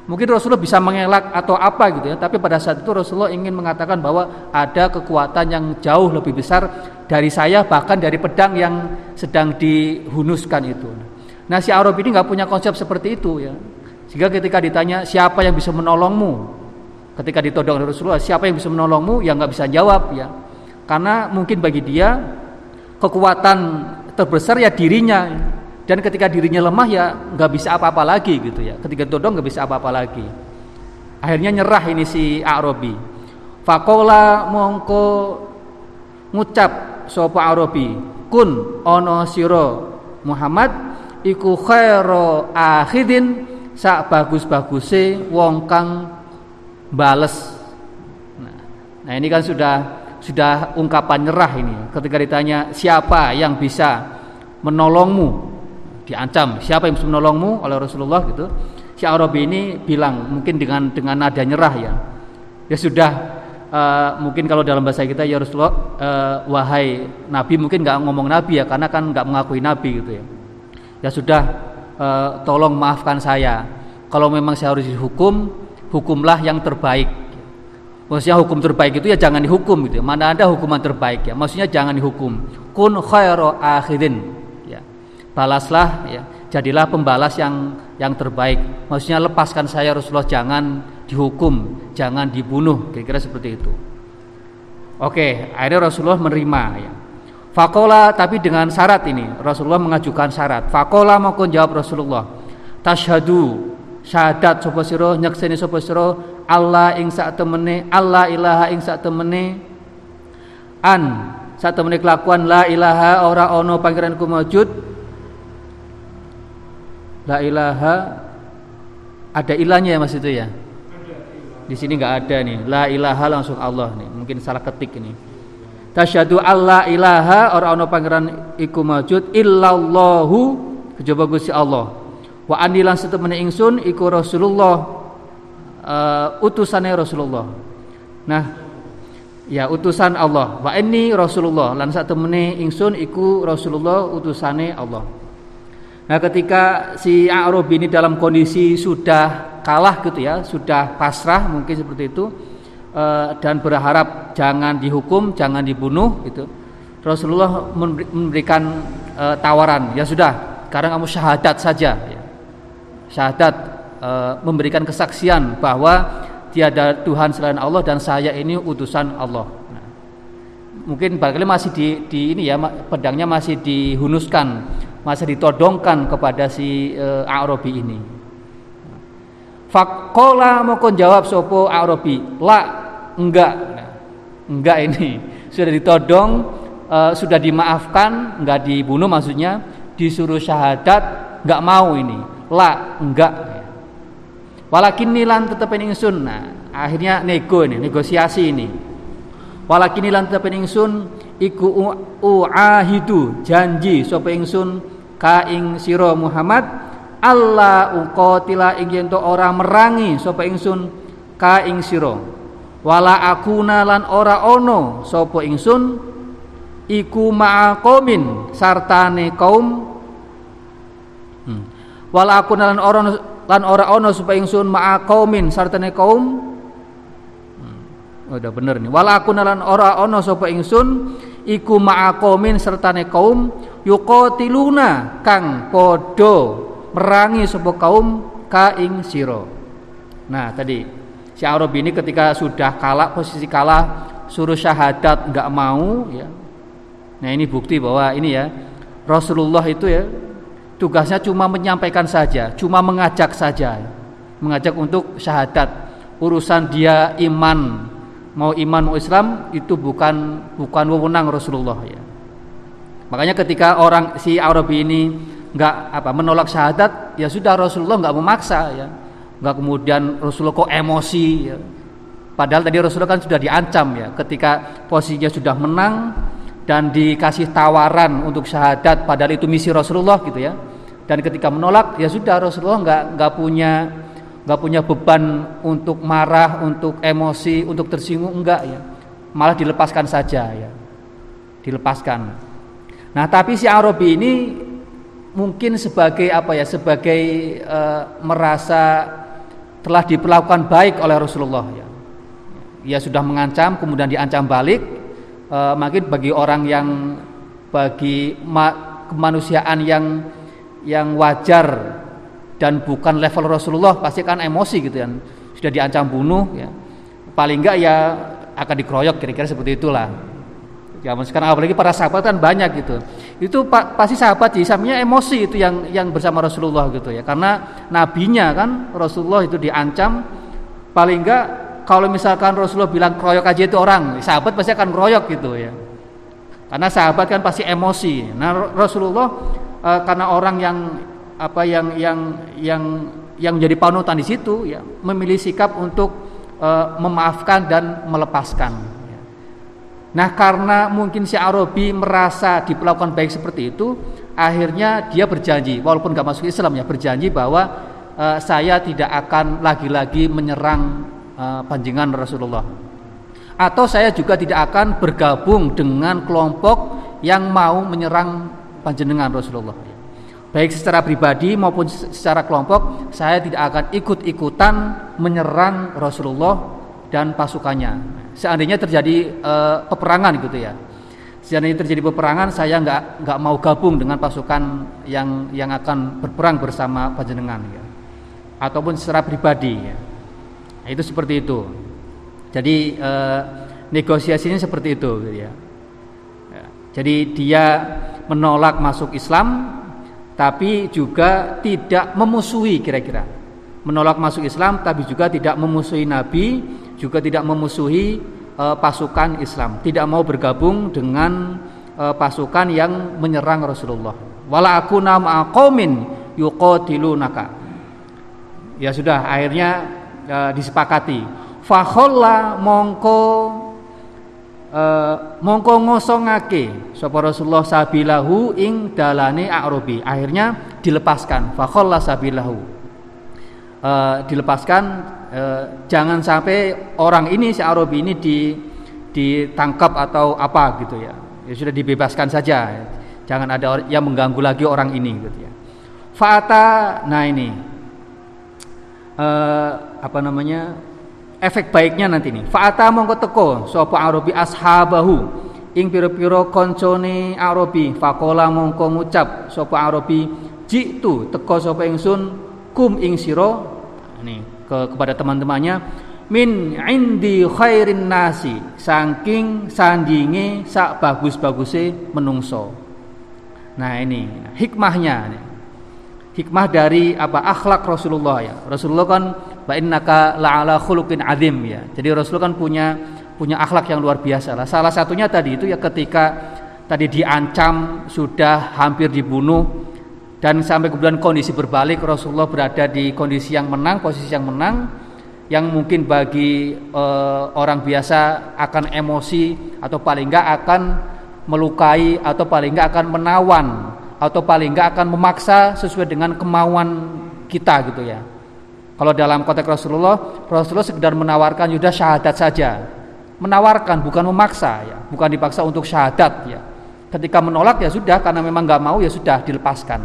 Mungkin Rasulullah bisa mengelak atau apa gitu ya, tapi pada saat itu Rasulullah ingin mengatakan bahwa ada kekuatan yang jauh lebih besar dari saya bahkan dari pedang yang sedang dihunuskan itu. Nah si Arab ini nggak punya konsep seperti itu ya, sehingga ketika ditanya siapa yang bisa menolongmu, ketika ditodong Rasulullah siapa yang bisa menolongmu, ya nggak bisa jawab ya karena mungkin bagi dia kekuatan terbesar ya dirinya. Dan ketika dirinya lemah ya nggak bisa apa-apa lagi gitu ya. Ketika todong nggak bisa apa-apa lagi. Akhirnya nyerah ini si Arabi. Fakola mongko ngucap sopa Arabi kun ono siro Muhammad iku khairo akhidin sak bagus-baguse wong kang bales nah, nah ini kan sudah sudah ungkapan nyerah ini. Ketika ditanya siapa yang bisa menolongmu? Diancam siapa yang bisa menolongmu? Oleh Rasulullah gitu. Si Arabi ini bilang mungkin dengan dengan nada nyerah ya. Ya sudah uh, mungkin kalau dalam bahasa kita ya Rasulullah uh, wahai Nabi mungkin nggak ngomong Nabi ya karena kan nggak mengakui Nabi gitu ya. Ya sudah uh, tolong maafkan saya. Kalau memang saya harus dihukum hukumlah yang terbaik Maksudnya hukum terbaik itu ya jangan dihukum gitu. Ya. Mana ada hukuman terbaik ya. Maksudnya jangan dihukum. Kun khairu akhirin ya. Balaslah ya. Jadilah pembalas yang yang terbaik. Maksudnya lepaskan saya Rasulullah jangan dihukum, jangan dibunuh. Kira-kira seperti itu. Oke, akhirnya Rasulullah menerima ya. Fakola tapi dengan syarat ini Rasulullah mengajukan syarat. Fakola maupun jawab Rasulullah. Tashhadu syahadat sapa sira nyekseni sapa sira Allah ing sak temene Allah ilaha ing sak temene. An sak temene kelakuan la ilaha ora ono pangeranku maujud la ilaha ada ilahnya ya Mas itu ya? Di sini nggak ada nih. La ilaha langsung Allah nih. Mungkin salah ketik ini. Tasyhadu alla ilaha ora ono pangeran iku maujud illallahu kejaba Gusti Allah. Wa anilan setemene ingsun iku Rasulullah uh, utusane Rasulullah. Nah ya utusan Allah. Wa ini Rasulullah. Lan satemene ingsun iku Rasulullah utusane Allah. Nah ketika si A'rab ini dalam kondisi sudah kalah gitu ya sudah pasrah mungkin seperti itu uh, dan berharap jangan dihukum jangan dibunuh gitu Rasulullah memberikan uh, tawaran ya sudah sekarang kamu syahadat saja. Ya. Syahadat e, memberikan kesaksian bahwa tiada Tuhan selain Allah dan saya ini utusan Allah. Nah, mungkin barangkali masih di, di ini ya pedangnya masih dihunuskan, masih ditodongkan kepada si e, Arabi ini. Fakola mau jawab sopo Arabi, la enggak, nah, enggak ini sudah ditodong, e, sudah dimaafkan, enggak dibunuh maksudnya, disuruh syahadat, enggak mau ini la enggak walakin nilan tetap ingsun. Nah akhirnya nego ini negosiasi ini. Walakin nilan tetap ingsun iku uahidu janji sapa ingsun ka ing sira Muhammad Allah uqatila ing yen ora merangi sapa ingsun ka ing sira. Wala akuna lan ora ono sapa ingsun iku ma'aqomin sartane kaum. Hmm. wala akuna lan ora lan ora ono sapa ingsun ma'aqomin sartane kaum hmm. oh, udah bener nih wala akuna lan ora ono sapa ingsun iku ma'aqomin sertane kaum yuqatiluna kang podo merangi sapa kaum ka ing sira. Nah, tadi si Arab ini ketika sudah kalah posisi kalah suruh syahadat enggak mau ya. Nah, ini bukti bahwa ini ya Rasulullah itu ya tugasnya cuma menyampaikan saja, cuma mengajak saja. Mengajak untuk syahadat. Urusan dia iman mau iman mau Islam itu bukan bukan wewenang Rasulullah ya. Makanya ketika orang si Arabi ini nggak apa menolak syahadat ya sudah Rasulullah nggak memaksa ya nggak kemudian Rasulullah kok emosi ya. padahal tadi Rasulullah kan sudah diancam ya ketika posisinya sudah menang dan dikasih tawaran untuk syahadat padahal itu misi Rasulullah gitu ya dan ketika menolak ya sudah Rasulullah nggak nggak punya nggak punya beban untuk marah, untuk emosi, untuk tersinggung enggak ya. Malah dilepaskan saja ya. Dilepaskan. Nah, tapi si Arabi ini mungkin sebagai apa ya? Sebagai e, merasa telah diperlakukan baik oleh Rasulullah ya. Ia sudah mengancam kemudian diancam balik. E, makin bagi orang yang bagi ma, kemanusiaan yang yang wajar dan bukan level Rasulullah pasti kan emosi gitu kan. Sudah diancam bunuh ya. Paling enggak ya akan dikeroyok kira-kira seperti itulah. Zaman sekarang apalagi para sahabat kan banyak gitu. Itu pa, pasti sahabat Isamnya emosi itu yang yang bersama Rasulullah gitu ya. Karena nabinya kan Rasulullah itu diancam paling enggak kalau misalkan Rasulullah bilang keroyok aja itu orang sahabat pasti akan keroyok gitu ya. Karena sahabat kan pasti emosi. Nah Rasulullah e, karena orang yang apa yang yang yang yang menjadi panutan di situ ya memilih sikap untuk e, memaafkan dan melepaskan. Nah karena mungkin si Arabi merasa diperlakukan baik seperti itu, akhirnya dia berjanji walaupun gak masuk Islam ya berjanji bahwa e, saya tidak akan lagi-lagi menyerang e, panjangan Rasulullah. Atau saya juga tidak akan bergabung dengan kelompok yang mau menyerang panjenengan Rasulullah. Baik secara pribadi maupun secara kelompok saya tidak akan ikut-ikutan menyerang Rasulullah dan pasukannya. Seandainya terjadi e, peperangan gitu ya. Seandainya terjadi peperangan saya nggak nggak mau gabung dengan pasukan yang yang akan berperang bersama panjenengan ya. Ataupun secara pribadi ya. Nah, itu seperti itu. Jadi e, negosiasinya seperti itu gitu ya. Jadi dia menolak masuk Islam tapi juga tidak memusuhi kira-kira. Menolak masuk Islam tapi juga tidak memusuhi Nabi juga tidak memusuhi e, pasukan Islam. Tidak mau bergabung dengan e, pasukan yang menyerang Rasulullah. Wala aku nama qaumin yuqatilunaka. Ya sudah akhirnya e, disepakati. Fakholla mongko uh, mongko ngosongake sapa Rasulullah sabilahu ing dalane Arabi. Akhirnya dilepaskan. Fakhalla sabilahu. Uh, dilepaskan. Uh, jangan sampai orang ini si Arabi ini di ditangkap atau apa gitu ya. Ya sudah dibebaskan saja. Jangan ada yang mengganggu lagi orang ini gitu ya. Fata nah ini. Uh, apa namanya efek baiknya nanti nih. Fa'ata mongko teko sapa arabi ashabahu? Ing pira-pira kancane arabi faqala mongko ngucap sapa arabi jitu teko sapa ingsun kum ing sira. Ini ke, kepada teman-temannya min indi khairin nasi saking sandinge sak bagus-baguse menungso. Nah ini hikmahnya nih. Hikmah dari apa? Akhlak Rasulullah ya. Rasulullah kan wa innaka la'ala khuluqin azim ya. Jadi Rasulullah kan punya punya akhlak yang luar biasa lah. Salah satunya tadi itu ya ketika tadi diancam sudah hampir dibunuh dan sampai kemudian kondisi berbalik Rasulullah berada di kondisi yang menang, posisi yang menang yang mungkin bagi e, orang biasa akan emosi atau paling enggak akan melukai atau paling enggak akan menawan atau paling enggak akan memaksa sesuai dengan kemauan kita gitu ya. Kalau dalam konteks Rasulullah, Rasulullah sekedar menawarkan sudah syahadat saja. Menawarkan bukan memaksa ya, bukan dipaksa untuk syahadat ya. Ketika menolak ya sudah karena memang nggak mau ya sudah dilepaskan.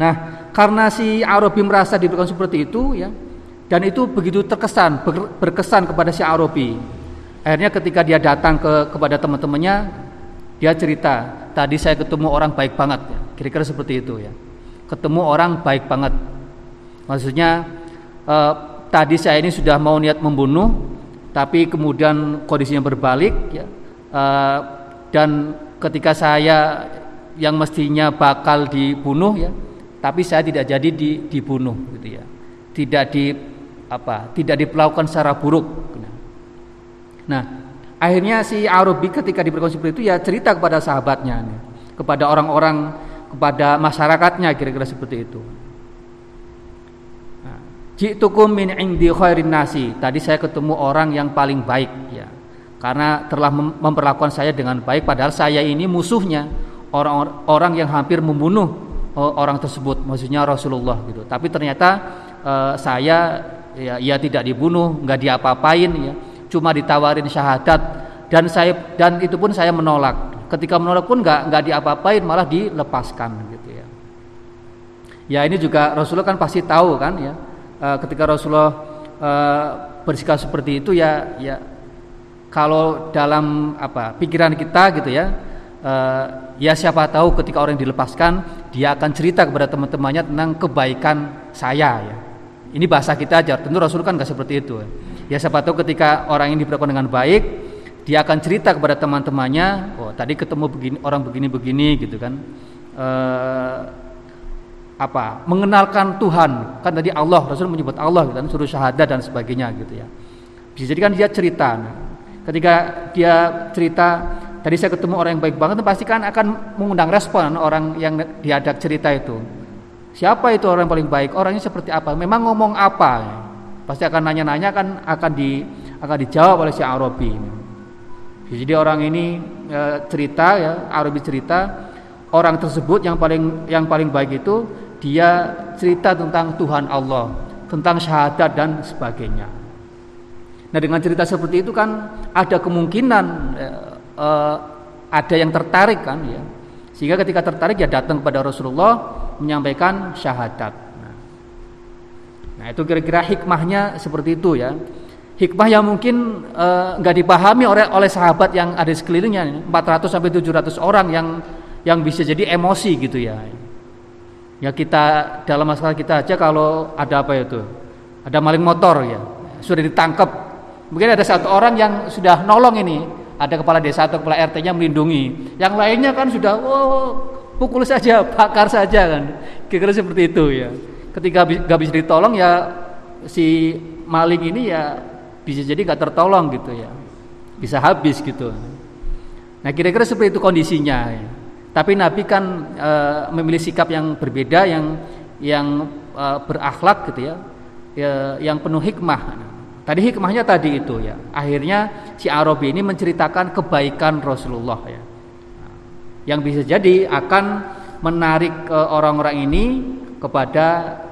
Nah, karena si Arabi merasa diberikan seperti itu ya, dan itu begitu terkesan ber, berkesan kepada si Arabi. Akhirnya ketika dia datang ke kepada teman-temannya, dia cerita, tadi saya ketemu orang baik banget ya. Kira-kira seperti itu ya. Ketemu orang baik banget. Maksudnya eh, tadi saya ini sudah mau niat membunuh, tapi kemudian kondisinya berbalik, ya, eh, dan ketika saya yang mestinya bakal dibunuh, ya, tapi saya tidak jadi di, dibunuh, gitu ya, tidak di apa, tidak diperlakukan secara buruk. Nah, akhirnya si Arabi ketika diberikan seperti itu ya cerita kepada sahabatnya, kepada orang-orang, kepada masyarakatnya kira-kira seperti itu. Ji'tukum min indi khairin nasi. Tadi saya ketemu orang yang paling baik ya. Karena telah memperlakukan saya dengan baik padahal saya ini musuhnya orang-orang yang hampir membunuh eh, orang tersebut, maksudnya Rasulullah gitu. Tapi ternyata uh, saya ya, ya tidak dibunuh, nggak diapa-apain ya. Cuma ditawarin syahadat dan saya dan itu pun saya menolak. Ketika menolak pun nggak nggak diapa-apain, malah dilepaskan gitu ya. Ya ini juga Rasulullah kan pasti tahu kan ya uh, ketika Rasulullah uh, bersikap seperti itu ya ya kalau dalam apa pikiran kita gitu ya uh, ya siapa tahu ketika orang dilepaskan dia akan cerita kepada teman-temannya tentang kebaikan saya ya. Ini bahasa kita aja tentu Rasul kan nggak seperti itu ya. Siapa tahu ketika orang ini diperlakukan dengan baik dia akan cerita kepada teman-temannya oh tadi ketemu begini orang begini begini gitu kan apa mengenalkan Tuhan. Kan tadi Allah Rasul menyebut Allah gitu kan suruh syahadat dan sebagainya gitu ya. Bisa jadi kan dia cerita. Nah, ketika dia cerita tadi saya ketemu orang yang baik banget pasti kan akan mengundang respon orang yang diajak cerita itu. Siapa itu orang yang paling baik? Orangnya seperti apa? Memang ngomong apa? Pasti akan nanya-nanya kan akan di akan dijawab oleh si Arabi. Jadi orang ini e, cerita ya Arabi cerita orang tersebut yang paling yang paling baik itu dia cerita tentang Tuhan Allah, tentang syahadat dan sebagainya. Nah dengan cerita seperti itu kan ada kemungkinan eh, eh, ada yang tertarik kan ya, sehingga ketika tertarik ya datang kepada Rasulullah menyampaikan syahadat. Nah, nah itu kira-kira hikmahnya seperti itu ya. Hikmah yang mungkin eh, nggak eh, dipahami oleh oleh sahabat yang ada di sekelilingnya 400 sampai 700 orang yang yang bisa jadi emosi gitu ya. Ya kita dalam masalah kita aja kalau ada apa itu? Ada maling motor ya, sudah ditangkap. Mungkin ada satu orang yang sudah nolong ini, ada kepala desa atau kepala RT-nya melindungi. Yang lainnya kan sudah oh pukul saja, bakar saja kan. Kira-kira seperti itu ya. Ketika gak bisa ditolong ya si maling ini ya bisa jadi gak tertolong gitu ya. Bisa habis gitu. Nah kira-kira seperti itu kondisinya ya. Tapi Nabi kan e, memilih sikap yang berbeda yang yang e, berakhlak gitu ya, ya, yang penuh hikmah. Tadi hikmahnya tadi itu ya. Akhirnya si Arabi ini menceritakan kebaikan Rasulullah ya. Yang bisa jadi akan menarik orang-orang ini kepada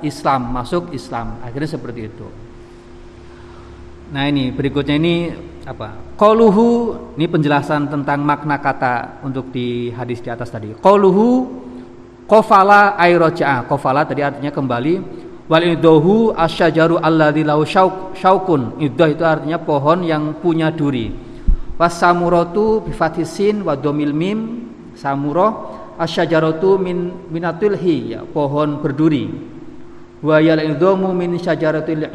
Islam, masuk Islam. Akhirnya seperti itu. Nah ini berikutnya ini apa? Qauluhu ini penjelasan tentang makna kata untuk di hadis di atas tadi. Qauluhu qafala ay raja'a. Qafala tadi artinya kembali. Wal idohu asyajaru alladzi lahu syaukun. Idah itu artinya pohon yang punya duri. Was samuratu bi fathisin wa domil mim samurah asyajaratu min minatul hi ya pohon berduri. Wa yal idomu min syajaratil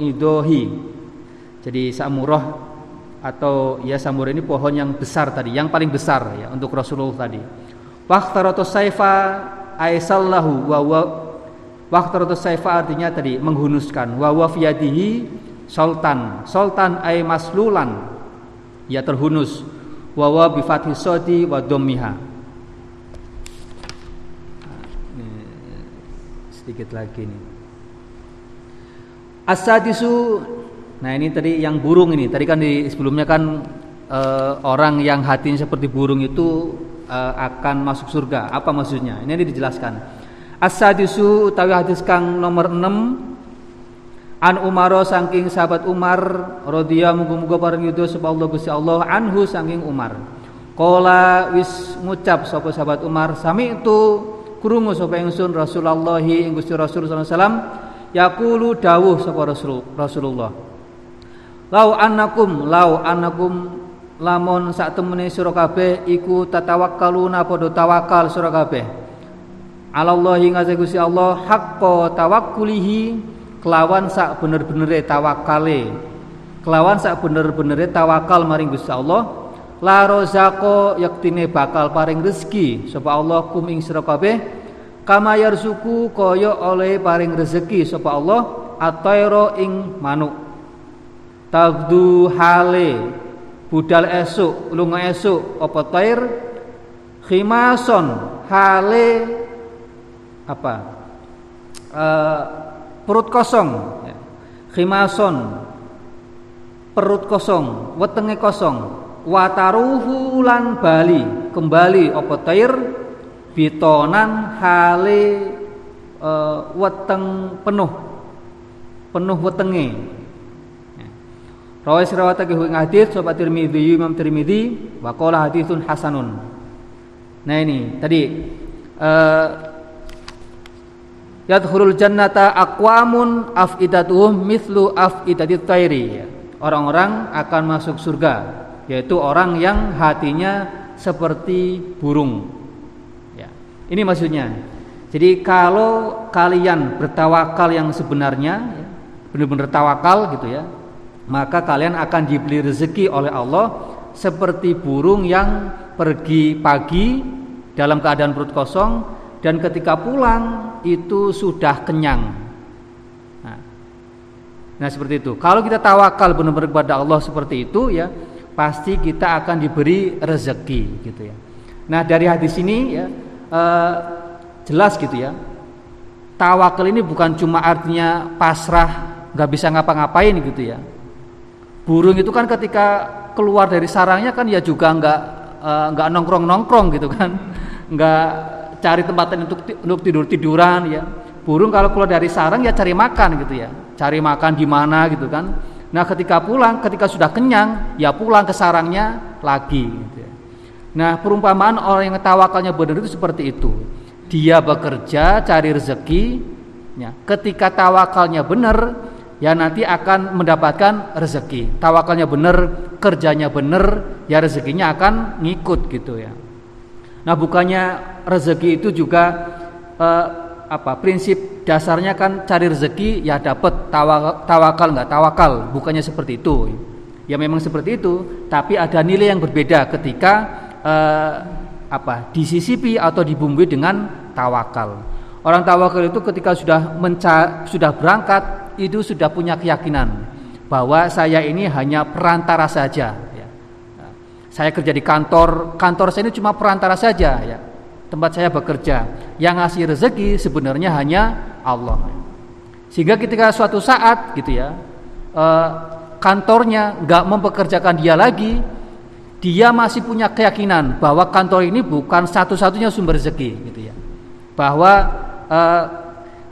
idohi jadi samurah atau ya samurah ini pohon yang besar tadi, yang paling besar ya untuk Rasulullah tadi. Waqtaratu saifa aisallahu wa wa waqtaratu saifa artinya tadi menghunuskan wa wa fiyadihi sultan. Sultan ay maslulan ya terhunus wa wa sodi wa sedikit lagi nih. Asadisu Nah ini tadi yang burung ini. Tadi kan di sebelumnya kan uh, orang yang hatinya seperti burung itu uh, akan masuk surga. Apa maksudnya? Ini, ini dijelaskan. As-sadisu utawi hadis kang nomor 6 An Umaro saking sahabat Umar radhiya muga-muga pareng yudo sapa Allah Gusti Allah anhu saking Umar. Kola wis ngucap sapa sahabat Umar sami itu krungu sapa ingsun Rasulullah ing Gusti Rasul sallallahu alaihi wasallam yaqulu dawuh sapa Rasul Rasulullah. Lau annakum lau annakum. Lamun sak temene sira kabeh iku tatawakkaluna padha tawakal sira kabeh. Allah ing Gusti Allah haqqa tawakkulihi kelawan sak bener-benere tawakale. Kelawan sak bener-benere tawakal maring Gusti Allah. La rozako yaktine bakal paring rezeki. Sapa Allah kum ing sira kabeh. Kama yarzuku kaya oleh paring rezeki. Sapa Allah atairo ing manuk tagdu hale. Budal esuk lunga esuk apa tair? Khimason hale apa? Uh, perut kosong. Khimason perut kosong wetenge kosong. Wataruhu lan bali kembali apa tair? Bitonan hale e, weteng penuh. Penuh wetenge. Rawais rawatake ing hadis sapa Tirmidzi Imam Tirmidzi wa qala haditsun hasanun. Nah ini tadi uh, yadkhulul jannata aqwamun afidatuhum mithlu afidatit tayri. Orang-orang akan masuk surga, yaitu orang yang hatinya seperti burung. Ya. Ini maksudnya. Jadi kalau kalian bertawakal yang sebenarnya, ya, benar-benar tawakal gitu ya, maka kalian akan diberi rezeki oleh Allah seperti burung yang pergi pagi dalam keadaan perut kosong dan ketika pulang itu sudah kenyang. Nah, nah seperti itu. Kalau kita tawakal benar-benar kepada Allah seperti itu ya, pasti kita akan diberi rezeki gitu ya. Nah dari hadis ini ya eh, jelas gitu ya. Tawakal ini bukan cuma artinya pasrah, nggak bisa ngapa-ngapain gitu ya. Burung itu kan ketika keluar dari sarangnya kan ya juga nggak eh, nggak nongkrong-nongkrong gitu kan, nggak cari tempat untuk untuk tidur tiduran ya. Burung kalau keluar dari sarang ya cari makan gitu ya. Cari makan di mana gitu kan. Nah ketika pulang ketika sudah kenyang ya pulang ke sarangnya lagi gitu ya. nah perumpamaan orang yang tawakalnya benar itu seperti itu. Dia bekerja cari rezeki ya. Ketika tawakalnya benar ya nanti akan mendapatkan rezeki tawakalnya benar kerjanya benar ya rezekinya akan ngikut gitu ya Nah, bukannya rezeki itu juga eh, apa? Prinsip dasarnya kan cari rezeki ya dapat tawakal nggak tawakal, bukannya seperti itu. Ya memang seperti itu, tapi ada nilai yang berbeda ketika eh, apa? disisipi atau dibumbui dengan tawakal. Orang tawakal itu ketika sudah menca sudah berangkat itu sudah punya keyakinan bahwa saya ini hanya perantara saja saya kerja di kantor, kantor saya ini cuma perantara saja ya. Tempat saya bekerja. Yang ngasih rezeki sebenarnya hanya Allah. Sehingga ketika suatu saat gitu ya, eh, kantornya nggak mempekerjakan dia lagi, dia masih punya keyakinan bahwa kantor ini bukan satu-satunya sumber rezeki gitu ya. Bahwa eh,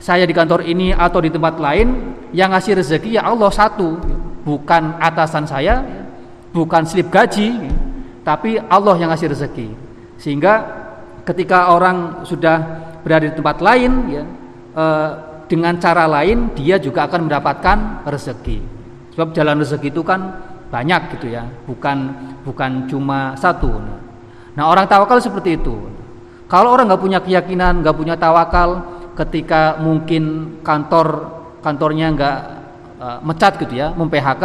saya di kantor ini atau di tempat lain yang ngasih rezeki ya Allah satu, bukan atasan saya, bukan slip gaji, tapi Allah yang ngasih rezeki. Sehingga ketika orang sudah berada di tempat lain ya e, dengan cara lain dia juga akan mendapatkan rezeki. Sebab jalan rezeki itu kan banyak gitu ya, bukan bukan cuma satu. Nah orang tawakal seperti itu. Kalau orang nggak punya keyakinan, nggak punya tawakal, ketika mungkin kantor kantornya nggak e, mecat gitu ya, mem PHK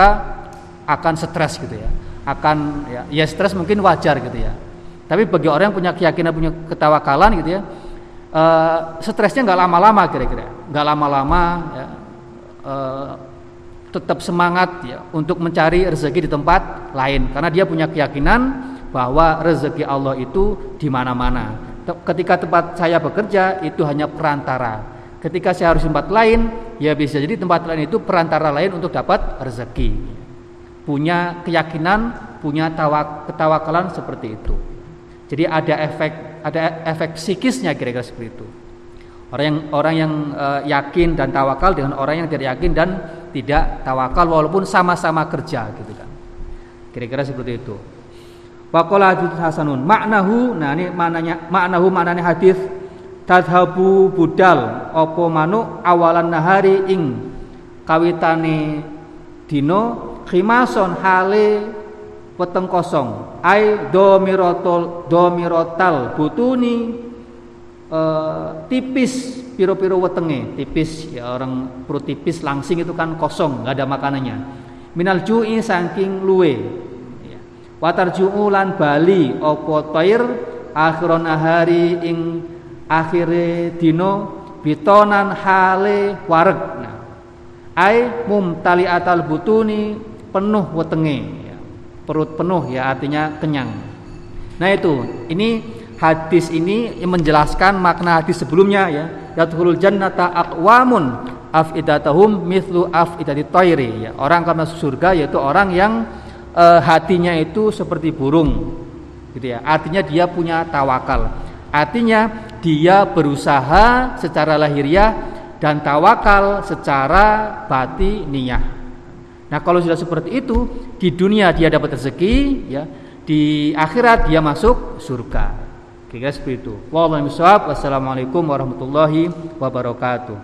akan stres gitu ya akan ya, ya stres mungkin wajar gitu ya. Tapi bagi orang yang punya keyakinan punya ketawakalan gitu ya, uh, stresnya nggak lama-lama kira-kira, nggak lama-lama ya, uh, tetap semangat ya untuk mencari rezeki di tempat lain karena dia punya keyakinan bahwa rezeki Allah itu di mana-mana. Ketika tempat saya bekerja itu hanya perantara. Ketika saya harus tempat lain, ya bisa jadi tempat lain itu perantara lain untuk dapat rezeki punya keyakinan punya tawak, ketawakalan seperti itu. Jadi ada efek ada efek psikisnya kira-kira seperti itu. Orang yang orang yang uh, yakin dan tawakal dengan orang yang tidak yakin dan tidak tawakal walaupun sama-sama kerja gitu kan. Kira-kira seperti itu. Waqala hadits hasanun. Maknahu, nah ini maknanya maknahu maknanya hadis tadhabu budal opo manuk awalan nahari ing kawitane dino khimason hale weteng kosong. Ai domirotol domirotal butuni uh, tipis piro-piro wetenge. Tipis ya orang perut tipis langsing itu kan kosong nggak ada makanannya. Minal ju'i saking luwe ya. watar ju'ulan bali opo toir akhiron ahari ing akhire dino bitonan hale wareg nah, ai mumtali atal butuni penuh wetenge ya. perut penuh ya artinya kenyang nah itu ini hadis ini menjelaskan makna hadis sebelumnya ya yadkhulul jannata aqwamun afidatahum mithlu afidati tayri ya orang masuk surga yaitu orang yang e, hatinya itu seperti burung gitu ya. Artinya dia punya tawakal. Artinya dia berusaha secara lahiriah dan tawakal secara batiniyah. Nah kalau sudah seperti itu di dunia dia dapat rezeki ya. Di akhirat dia masuk surga. Kira seperti itu. Wassalamualaikum warahmatullahi wabarakatuh.